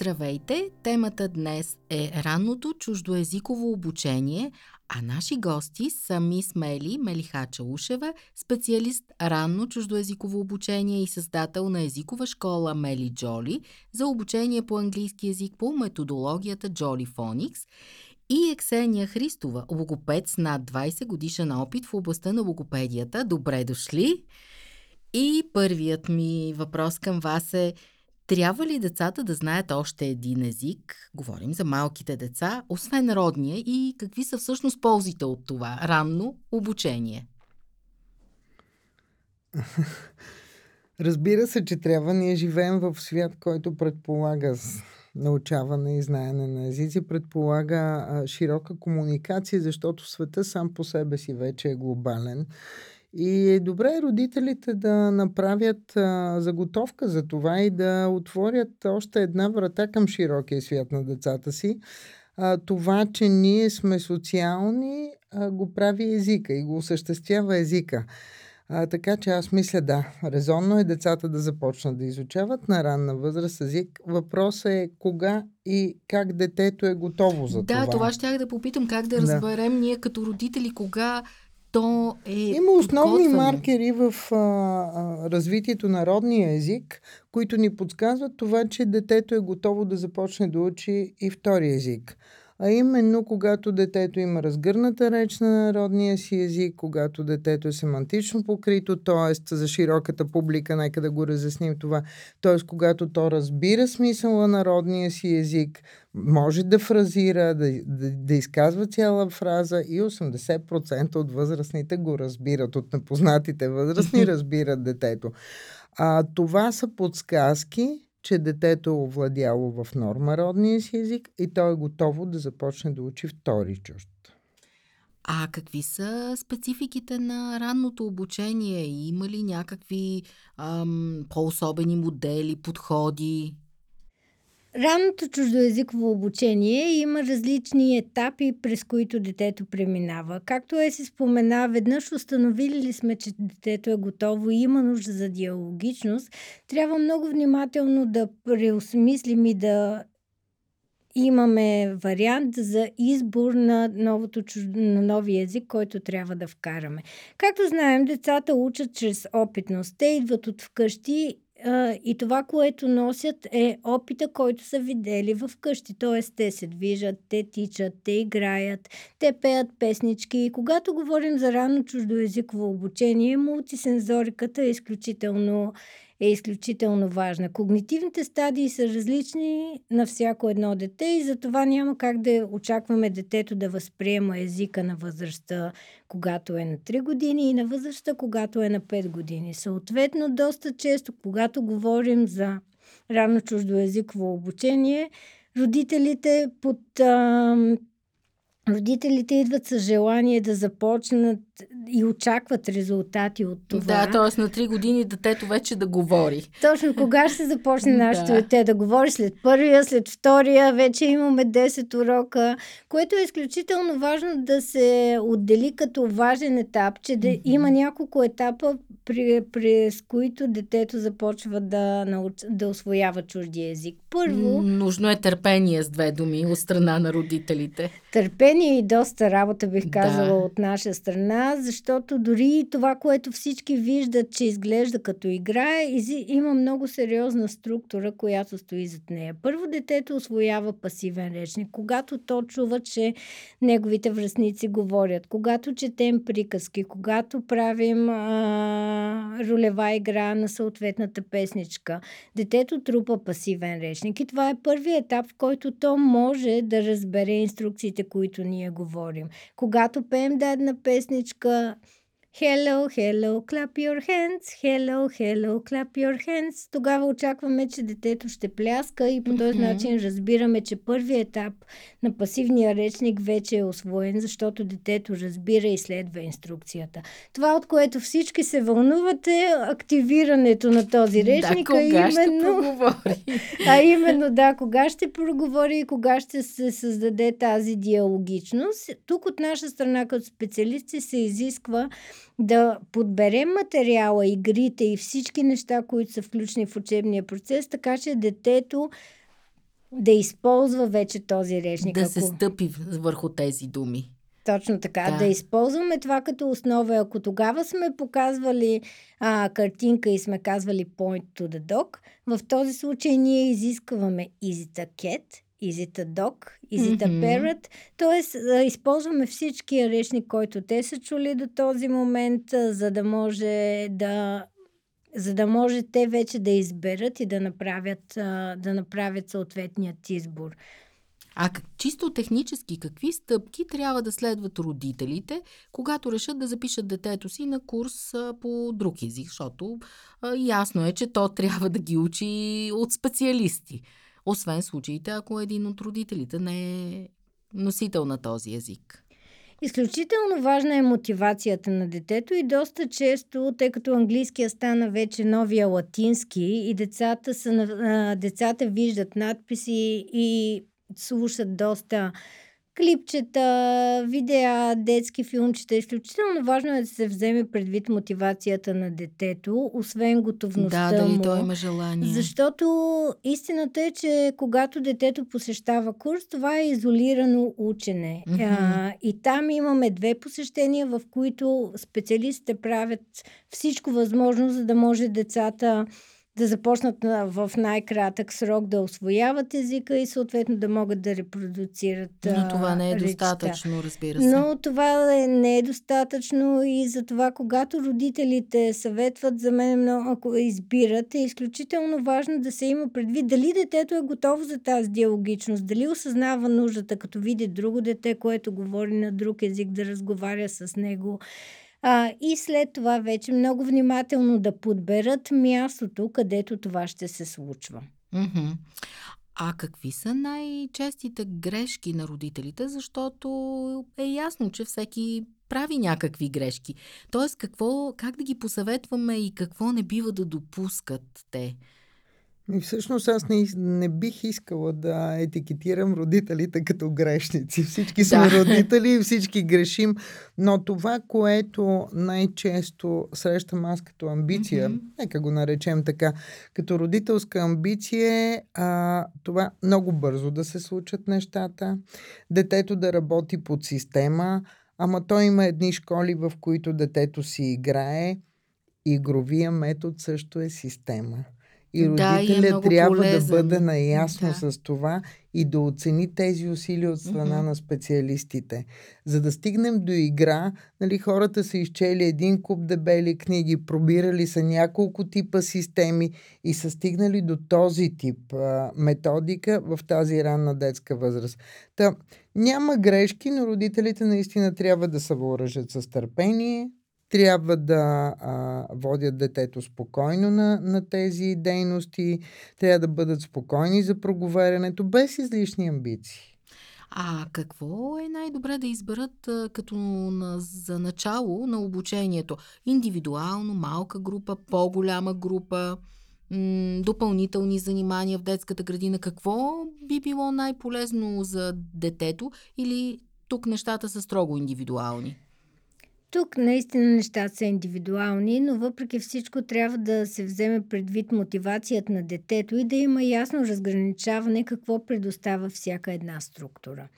Здравейте! Темата днес е ранното чуждоезиково обучение, а наши гости са мис Мели Мелихача Ушева, специалист ранно чуждоезиково обучение и създател на езикова школа Мели Джоли за обучение по английски язик по методологията Джоли Фоникс и Ексения Христова, логопед с над 20 годишен опит в областта на логопедията. Добре дошли! И първият ми въпрос към вас е – трябва ли децата да знаят още един език? Говорим за малките деца, освен родния и какви са всъщност ползите от това ранно обучение? Разбира се, че трябва. Ние живеем в свят, който предполага научаване и знаене на езици, предполага широка комуникация, защото света сам по себе си вече е глобален и е добре родителите да направят а, заготовка за това и да отворят още една врата към широкия свят на децата си. А, това, че ние сме социални, а, го прави езика и го осъществява езика. А, така че аз мисля да, резонно е децата да започнат да изучават на ранна възраст език. Въпросът е кога и как детето е готово за да, това. Да, това ще да попитам как да разберем да. ние като родители кога то е. Има основни подготвено. маркери в а, а, развитието на родния език, които ни подсказват това, че детето е готово да започне да учи и втори език. А именно, когато детето има разгърната реч на народния си език, когато детето е семантично покрито, т.е. за широката публика, нека да го разясним това, т.е. когато то разбира смисъла на родния си език, може да фразира, да, да, да изказва цяла фраза и 80% от възрастните го разбират, от непознатите възрастни разбират детето. А, това са подсказки, че детето е овладяло в норма родния си език и то е готово да започне да учи втори чужд. А какви са спецификите на ранното обучение? Има ли някакви ам, по-особени модели, подходи? Ранното чуждоязиково обучение има различни етапи, през които детето преминава. Както е си спомена, веднъж установили ли сме, че детето е готово и има нужда за диалогичност, трябва много внимателно да преосмислим и да имаме вариант за избор на, новото, на новия език, който трябва да вкараме. Както знаем, децата учат чрез опитност. Те идват от вкъщи и това, което носят е опита, който са видели в къщи. Т.е. те се движат, те тичат, те играят, те пеят песнички. И когато говорим за ранно чуждоязиково обучение, мултисензориката е изключително е изключително важна. Когнитивните стадии са различни на всяко едно дете и затова няма как да очакваме детето да възприема езика на възрастта, когато е на 3 години и на възрастта, когато е на 5 години. Съответно, доста често, когато говорим за ранно чуждоязиково обучение, родителите под а, родителите идват с желание да започнат и очакват резултати от това. Да, т.е. на 3 години детето вече да говори. Точно, кога ще започне нашето да. дете да говори? След първия, след втория, вече имаме 10 урока, което е изключително важно да се отдели като важен етап, че да mm-hmm. има няколко етапа, при, през които детето започва да, науч, да освоява чужди език. Първо... Нужно е търпение с две думи от страна на родителите. Търпение и доста работа, бих казала, да. от наша страна нас, защото дори това, което всички виждат, че изглежда като игра, има много сериозна структура, която стои зад нея. Първо детето освоява пасивен речник, когато то чува, че неговите връзници говорят, когато четем приказки, когато правим а, ролева игра на съответната песничка. Детето трупа пасивен речник и това е първият етап, в който то може да разбере инструкциите, които ние говорим. Когато пеем дадена песничка, Cơ. Hello, hello, clap your hands. Hello, hello, clap your hands. Тогава очакваме, че детето ще пляска и по този mm-hmm. начин разбираме, че първият етап на пасивния речник вече е освоен, защото детето разбира и следва инструкцията. Това, от което всички се вълнуват е активирането на този речник. Да, кога именно, ще проговори. А именно, да, кога ще проговори и кога ще се създаде тази диалогичност. Тук от наша страна като специалисти се изисква да подберем материала, игрите и всички неща, които са включени в учебния процес, така че детето да използва вече този речник. Да ако... се стъпи върху тези думи. Точно така. Да. да използваме това като основа. Ако тогава сме показвали а, картинка и сме казвали point to the dog, в този случай ние изискваме is it a cat, is it a dog, is it a parrot. Тоест, използваме всичкия речник, който те са чули до този момент, за да може да за да може те вече да изберат и да направят, да направят съответният избор. А как, чисто технически, какви стъпки трябва да следват родителите, когато решат да запишат детето си на курс а, по друг език? Защото а, ясно е, че то трябва да ги учи от специалисти. Освен случаите, ако един от родителите не е носител на този език. Изключително важна е мотивацията на детето и доста често, тъй като английския стана вече новия латински и децата, са, децата виждат надписи и слушат доста клипчета, видеа, детски филмчета. Изключително важно е да се вземе предвид мотивацията на детето, освен готовността да, дали му. той има желание. Защото истината е, че когато детето посещава курс, това е изолирано учене. Mm-hmm. А, и там имаме две посещения, в които специалистите правят всичко възможно, за да може децата да започнат в най-кратък срок да освояват езика и съответно да могат да репродуцират. Но това не е речта. достатъчно, разбира се. Но това е, не е достатъчно и за това, когато родителите съветват, за мен много, ако избират, е изключително важно да се има предвид дали детето е готово за тази диалогичност, дали осъзнава нуждата, като види друго дете, което говори на друг език, да разговаря с него а, и след това вече много внимателно да подберат мястото, където това ще се случва. Mm-hmm. А какви са най-честите грешки на родителите? Защото е ясно, че всеки прави някакви грешки. Тоест, какво, как да ги посъветваме и какво не бива да допускат те? И всъщност аз не, не бих искала да етикетирам родителите като грешници. Всички сме да. родители и всички грешим, но това, което най-често срещам аз като амбиция, mm-hmm. нека го наречем така, като родителска амбиция е това много бързо да се случат нещата, детето да работи под система, ама той има едни школи, в които детето си играе. Игровия метод също е система. И родителя да, трябва полезен. да бъде наясно да. с това и да оцени тези усилия от страна mm-hmm. на специалистите. За да стигнем до игра, нали, хората са изчели един куп дебели книги, пробирали са няколко типа системи и са стигнали до този тип а, методика в тази ранна детска възраст. Та, няма грешки, но родителите наистина трябва да се въоръжат с търпение, трябва да а, водят детето спокойно на, на тези дейности, трябва да бъдат спокойни за проговарянето, без излишни амбиции. А какво е най-добре да изберат като на, за начало на обучението? Индивидуално, малка група, по-голяма група, м- допълнителни занимания в детската градина. Какво би било най-полезно за детето или тук нещата са строго индивидуални? Тук наистина нещата са индивидуални, но въпреки всичко трябва да се вземе предвид мотивацията на детето и да има ясно разграничаване какво предоставя всяка една структура.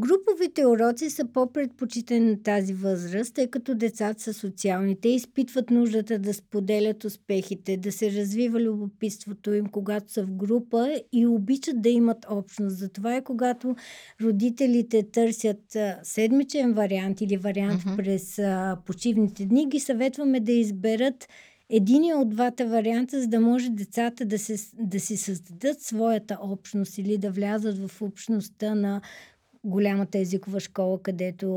Груповите уроци са по-предпочитани на тази възраст, тъй като децата са социални. Те изпитват нуждата да споделят успехите, да се развива любопитството им, когато са в група и обичат да имат общност. Затова е когато родителите търсят седмичен вариант или вариант mm-hmm. през почивните дни, ги съветваме да изберат единия от двата варианта, за да може децата да, се, да си създадат своята общност или да влязат в общността на голямата езикова школа, където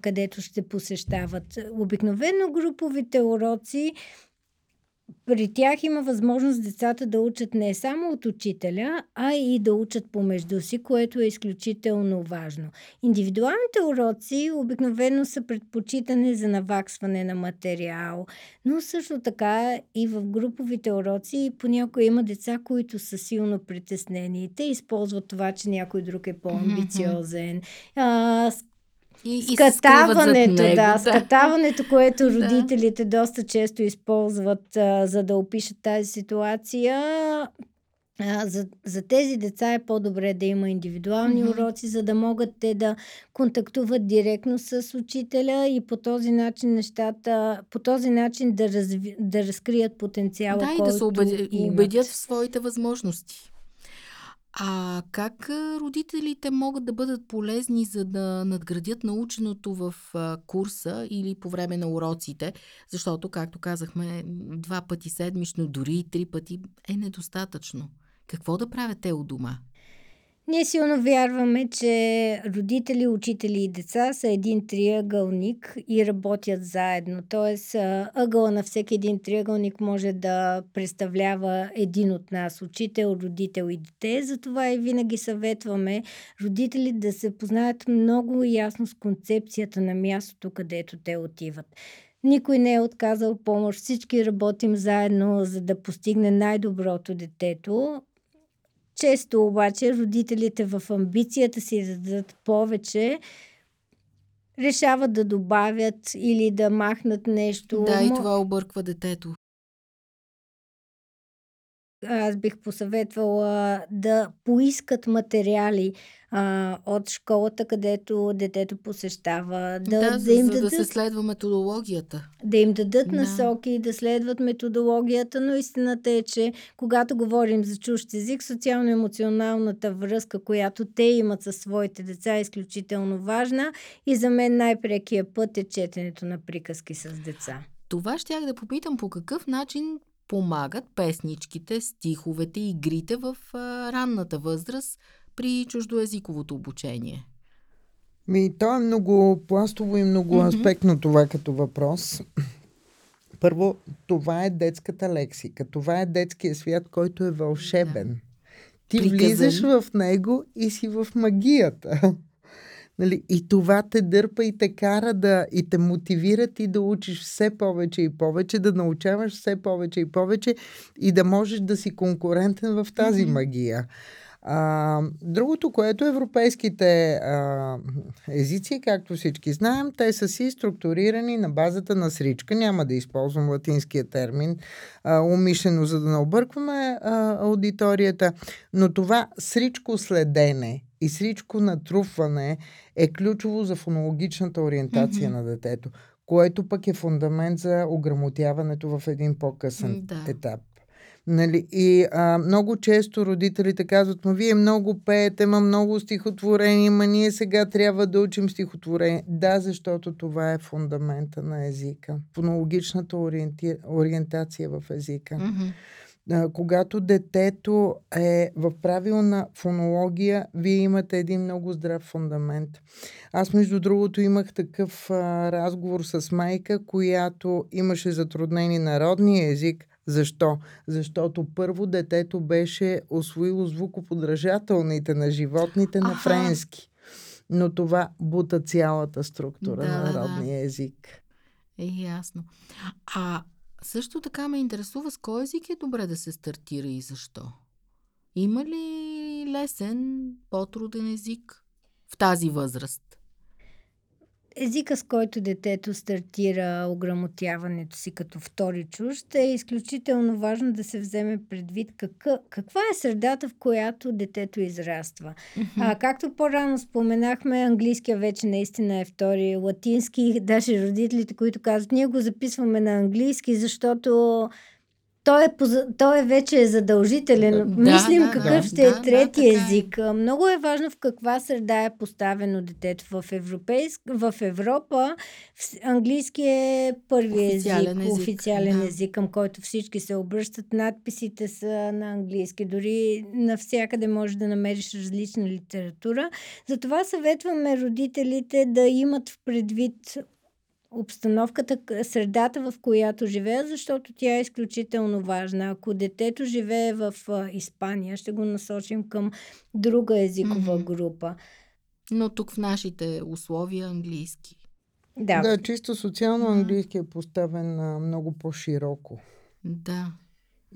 където ще посещават. Обикновено груповите уроци при тях има възможност децата да учат не само от учителя, а и да учат помежду си, което е изключително важно. Индивидуалните уроци обикновено са предпочитане за наваксване на материал, но също така и в груповите уроци понякога има деца, които са силно притеснени. Те използват това, че някой друг е по-амбициозен. Mm-hmm. И, скатаването, да, да, скатаването, което родителите доста често използват, а, за да опишат тази ситуация. А, за, за тези деца е по-добре да има индивидуални mm-hmm. уроци, за да могат те да контактуват директно с учителя и по този начин нещата, по този начин да, разви, да разкрият потенциала, да, който и да се убедят, убедят в своите възможности. А как родителите могат да бъдат полезни, за да надградят наученото в курса или по време на уроците? Защото, както казахме, два пъти седмично, дори три пъти е недостатъчно. Какво да правят те у дома? Ние силно вярваме, че родители, учители и деца са един триъгълник и работят заедно. Тоест, ъгъла на всеки един триъгълник може да представлява един от нас учител, родител и дете. Затова и винаги съветваме родители да се познаят много ясно с концепцията на мястото, където те отиват. Никой не е отказал помощ, всички работим заедно, за да постигне най-доброто детето. Често обаче родителите в амбицията си да дадат повече, решават да добавят или да махнат нещо. Да, и това обърква детето аз бих посъветвала да поискат материали а, от школата, където детето посещава. Да, да, да им за дадат, да се следва методологията. Да им дадат да. насоки, да следват методологията, но истината е, че когато говорим за чужд език, социално-емоционалната връзка, която те имат със своите деца е изключително важна и за мен най-прекия път е четенето на приказки с деца. Това щях да попитам по какъв начин помагат песничките, стиховете, игрите в а, ранната възраст при чуждоязиковото обучение? Ми, то е много пластово и много mm-hmm. аспектно това като въпрос. Първо, това е детската лексика. Това е детския свят, който е вълшебен. Да. Ти Приказен. влизаш в него и си в магията. Нали, и това те дърпа и те кара да и те мотивира ти да учиш все повече и повече, да научаваш все повече и повече и да можеш да си конкурентен в тази mm-hmm. магия. А, другото, което европейските а, езици, както всички знаем, те са си структурирани на базата на сричка. Няма да използвам латинския термин а, умишлено, за да не объркваме а, аудиторията, но това сричко следене и сричко натрупване е ключово за фонологичната ориентация mm-hmm. на детето, което пък е фундамент за ограмотяването в един по-късен да. етап. Нали? И а, много често родителите казват, ма вие много пеете, ма много стихотворение, ма ние сега трябва да учим стихотворение. Да, защото това е фундамента на езика. Фонологичната ориенти... ориентация в езика. Mm-hmm когато детето е в правилна фонология, вие имате един много здрав фундамент. Аз, между другото, имах такъв а, разговор с майка, която имаше затруднени народния език. Защо? Защото първо детето беше освоило звукоподражателните на животните на френски. Но това бута цялата структура да, на народния език. Е, ясно. А също така ме интересува с кой език е добре да се стартира и защо. Има ли лесен, по-труден език в тази възраст? Езика, с който детето стартира ограмотяването си като втори чужд, е изключително важно да се вземе предвид какъв, каква е средата, в която детето израства. Mm-hmm. А, както по-рано споменахме, английския вече наистина е втори, латински, даже родителите, които казват, ние го записваме на английски, защото той е, той е вече задължителен. Да, Мислим да, какъв да, ще е да, е трети да, език. Е. Много е важно в каква среда е поставено детето. В, европейск, в Европа в английски е първи официален език, език, официален да. език, към който всички се обръщат. Надписите са на английски. Дори навсякъде можеш да намериш различна литература. Затова съветваме родителите да имат в предвид обстановката, средата, в която живеят, защото тя е изключително важна. Ако детето живее в Испания, ще го насочим към друга езикова mm-hmm. група. Но тук в нашите условия английски. Да, да чисто социално английски е поставен а, много по-широко. Да.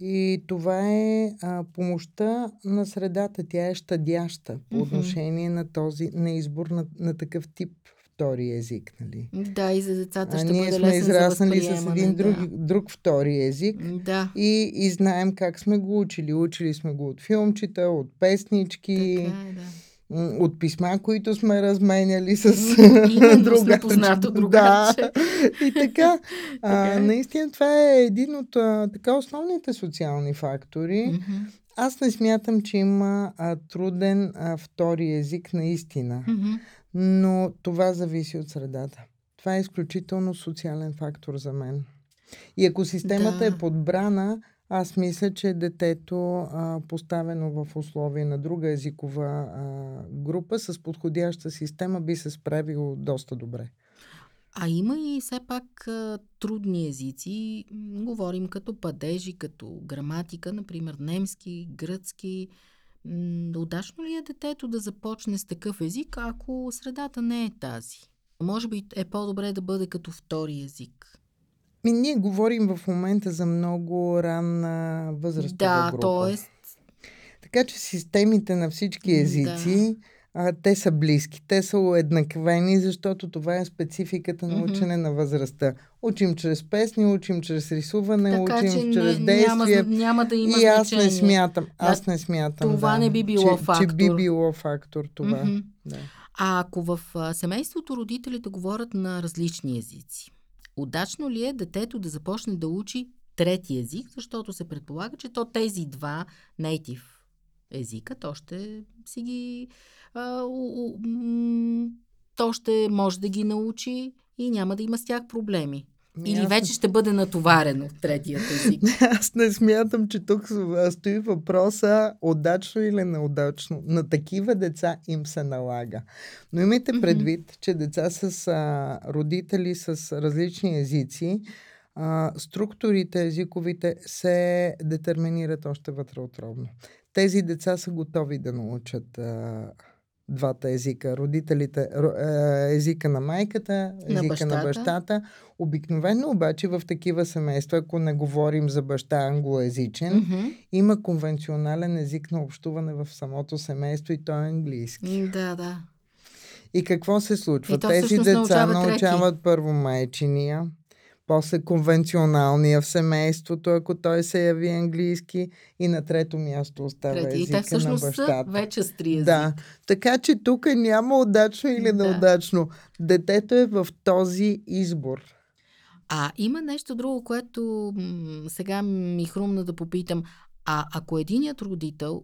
И това е а, помощта на средата. Тя е щадяща по отношение mm-hmm. на този, на избор на, на такъв тип втори език. Нали? Да, и за децата ще а, ние сме израснали с един друг, да. друг втори език да. и, и знаем как сме го учили. Учили сме го от филмчета, от песнички. Така е, да от писма, които сме разменяли с другарче. Да, и така. а, е. наистина това е един от а, така основните социални фактори. Mm-hmm. Аз не смятам, че има а, труден а, втори език наистина. Mm-hmm но това зависи от средата. Това е изключително социален фактор за мен. И ако системата е да. е подбрана, аз мисля, че детето, а, поставено в условия на друга езикова а, група, с подходяща система, би се справило доста добре. А има и все пак а, трудни езици. Говорим като падежи, като граматика, например немски, гръцки. Удачно ли е детето да започне с такъв език, ако средата не е тази? Може би е по-добре да бъде като втори език. Ми, ние говорим в момента за много ранна възрастова да, група. Да, т.е. Така че системите на всички езици да а, те са близки, те са уеднаквени, защото това е спецификата на учене mm-hmm. на възрастта. Учим чрез песни, учим чрез рисуване, така, учим че чрез действия. Няма, няма да има И аз не смятам, аз не смятам. Това да, не би било че, фактор. Че би било фактор това. Mm-hmm. Да. А ако в семейството родителите говорят на различни езици, удачно ли е детето да започне да учи трети език, защото се предполага, че то тези два нейтив езика, то ще си ги а, у, у, то ще може да ги научи и няма да има с тях проблеми. Или вече ще бъде натоварено третият език. Аз не смятам, че тук стои въпроса удачно или неудачно. На такива деца им се налага. Но имайте предвид, че деца с а, родители с различни езици, а, структурите езиковите се детерминират още вътреотробно. Тези деца са готови да научат а, двата езика. Родителите, е, езика на майката, езика на бащата. на бащата. Обикновено обаче в такива семейства, ако не говорим за баща англоязичен, mm-hmm. има конвенционален език на общуване в самото семейство и той е английски. Да, да. И какво се случва? Тези деца научават първо майчиния, после конвенционалния в семейството, ако той се яви английски и на трето място остава Трети. езика и те на бащата. Вече с три език. Да, така че тук няма удачно или да. неудачно. Детето е в този избор. А има нещо друго, което м- сега ми хрумна да попитам. А ако единият родител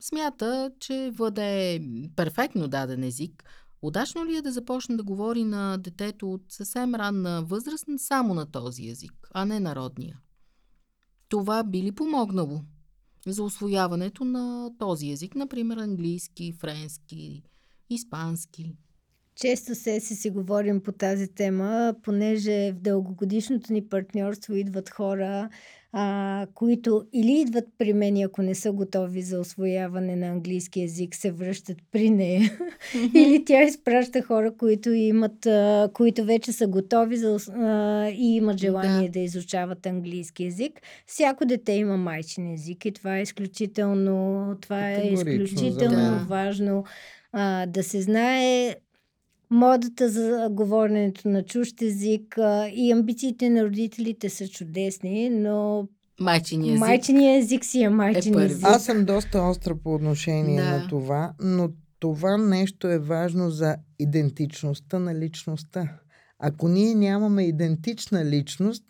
смята, че владее перфектно даден език, Удачно ли е да започне да говори на детето от съвсем ранна възраст само на този език, а не народния? Това би ли помогнало за освояването на този език, например английски, френски, испански? Често се си си говорим по тази тема, понеже в дългогодишното ни партньорство идват хора, а, които или идват при мен, ако не са готови за освояване на английски язик, се връщат при нея. Mm-hmm. или тя изпраща хора, които имат, а, които вече са готови за, а, и имат желание да. да изучават английски язик. Всяко дете има майчин език и това е изключително, това е изключително важно а, да се знае модата за говоренето на чужд език и амбициите на родителите са чудесни, но Майчиния език. Майчиния език си е майчин е език. Аз съм доста остра по отношение да. на това, но това нещо е важно за идентичността на личността. Ако ние нямаме идентична личност,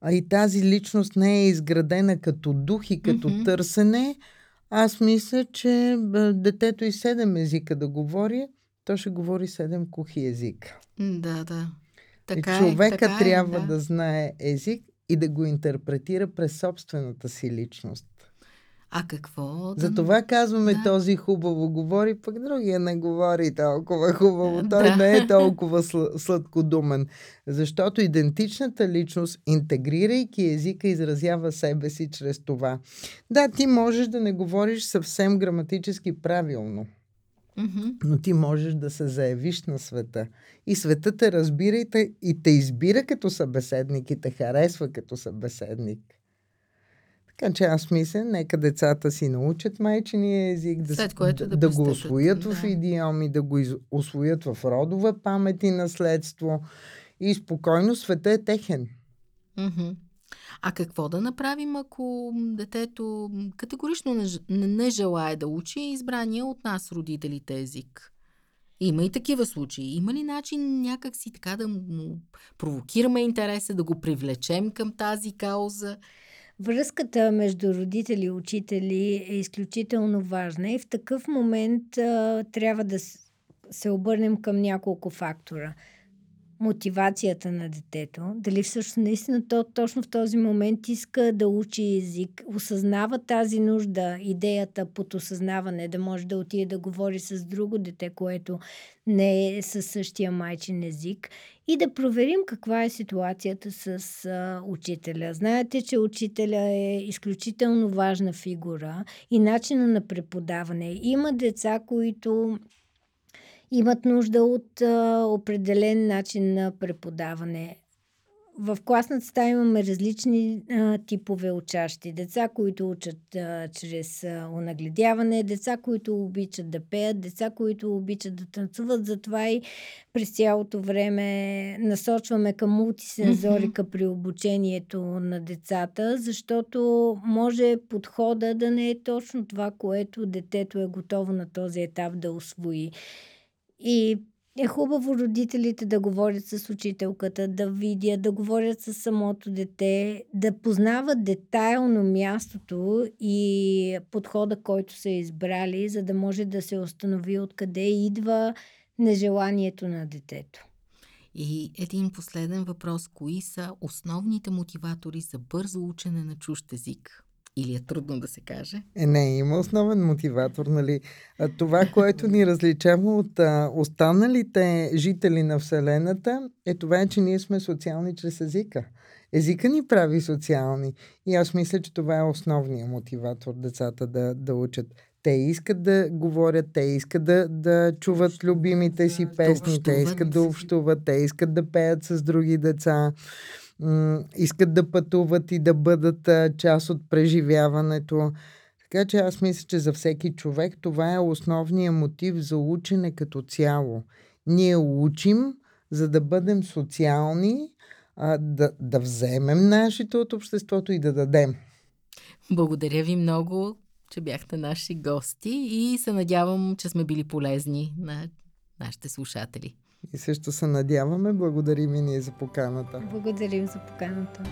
а и тази личност не е изградена като дух и като mm-hmm. търсене, аз мисля, че детето и седем езика да говори, то ще говори седем кухи езика. Да, да. Така и човека е, така трябва е, да. да знае език и да го интерпретира през собствената си личност. А какво? Да... Затова казваме да. този хубаво говори, пък другия не говори толкова хубаво. Той да. не е толкова сл- сладкодумен. Защото идентичната личност, интегрирайки езика, изразява себе си чрез това. Да, ти можеш да не говориш съвсем граматически правилно. Mm-hmm. Но ти можеш да се заявиш на света. И света те разбира и те, и те избира като събеседник и те харесва като събеседник. Така че аз мисля, нека децата си научат майчиния език, да, След което да, да, да го освоят да. в идиоми, да го из, освоят в родова памет и наследство. И спокойно света е техен. Mm-hmm. А какво да направим, ако детето категорично не, не, желая да учи избрания от нас родителите език? Има и такива случаи. Има ли начин някак си така да му провокираме интереса, да го привлечем към тази кауза? Връзката между родители и учители е изключително важна и в такъв момент а, трябва да се обърнем към няколко фактора – мотивацията на детето, дали всъщност наистина то точно в този момент иска да учи език, осъзнава тази нужда, идеята под осъзнаване, да може да отиде да говори с друго дете, което не е със същия майчин език и да проверим каква е ситуацията с а, учителя. Знаете, че учителя е изключително важна фигура и начина на преподаване. Има деца, които имат нужда от а, определен начин на преподаване. В класната стая имаме различни а, типове учащи. Деца, които учат а, чрез а, унагледяване, деца, които обичат да пеят, деца, които обичат да танцуват. Затова и през цялото време насочваме към мултисензорика mm-hmm. при обучението на децата, защото може подхода да не е точно това, което детето е готово на този етап да освои. И е хубаво родителите да говорят с учителката, да видят, да говорят с самото дете, да познават детайлно мястото и подхода, който са избрали, за да може да се установи откъде идва нежеланието на детето. И един последен въпрос. Кои са основните мотиватори за бързо учене на чужд език? Или е трудно да се каже? Е, не, има основен мотиватор, нали? Това, което ни различава от а, останалите жители на Вселената, е това, че ние сме социални чрез езика. Езика ни прави социални. И аз мисля, че това е основният мотиватор децата да, да учат. Те искат да говорят, те искат да, да чуват любимите си песни, те искат да общуват, те искат да пеят с други деца искат да пътуват и да бъдат а, част от преживяването. Така че аз мисля, че за всеки човек това е основният мотив за учене като цяло. Ние учим, за да бъдем социални, а, да, да вземем нашите от обществото и да дадем. Благодаря ви много, че бяхте наши гости и се надявам, че сме били полезни на нашите слушатели. И също се надяваме. Благодарим и ние за поканата. Благодарим за поканата.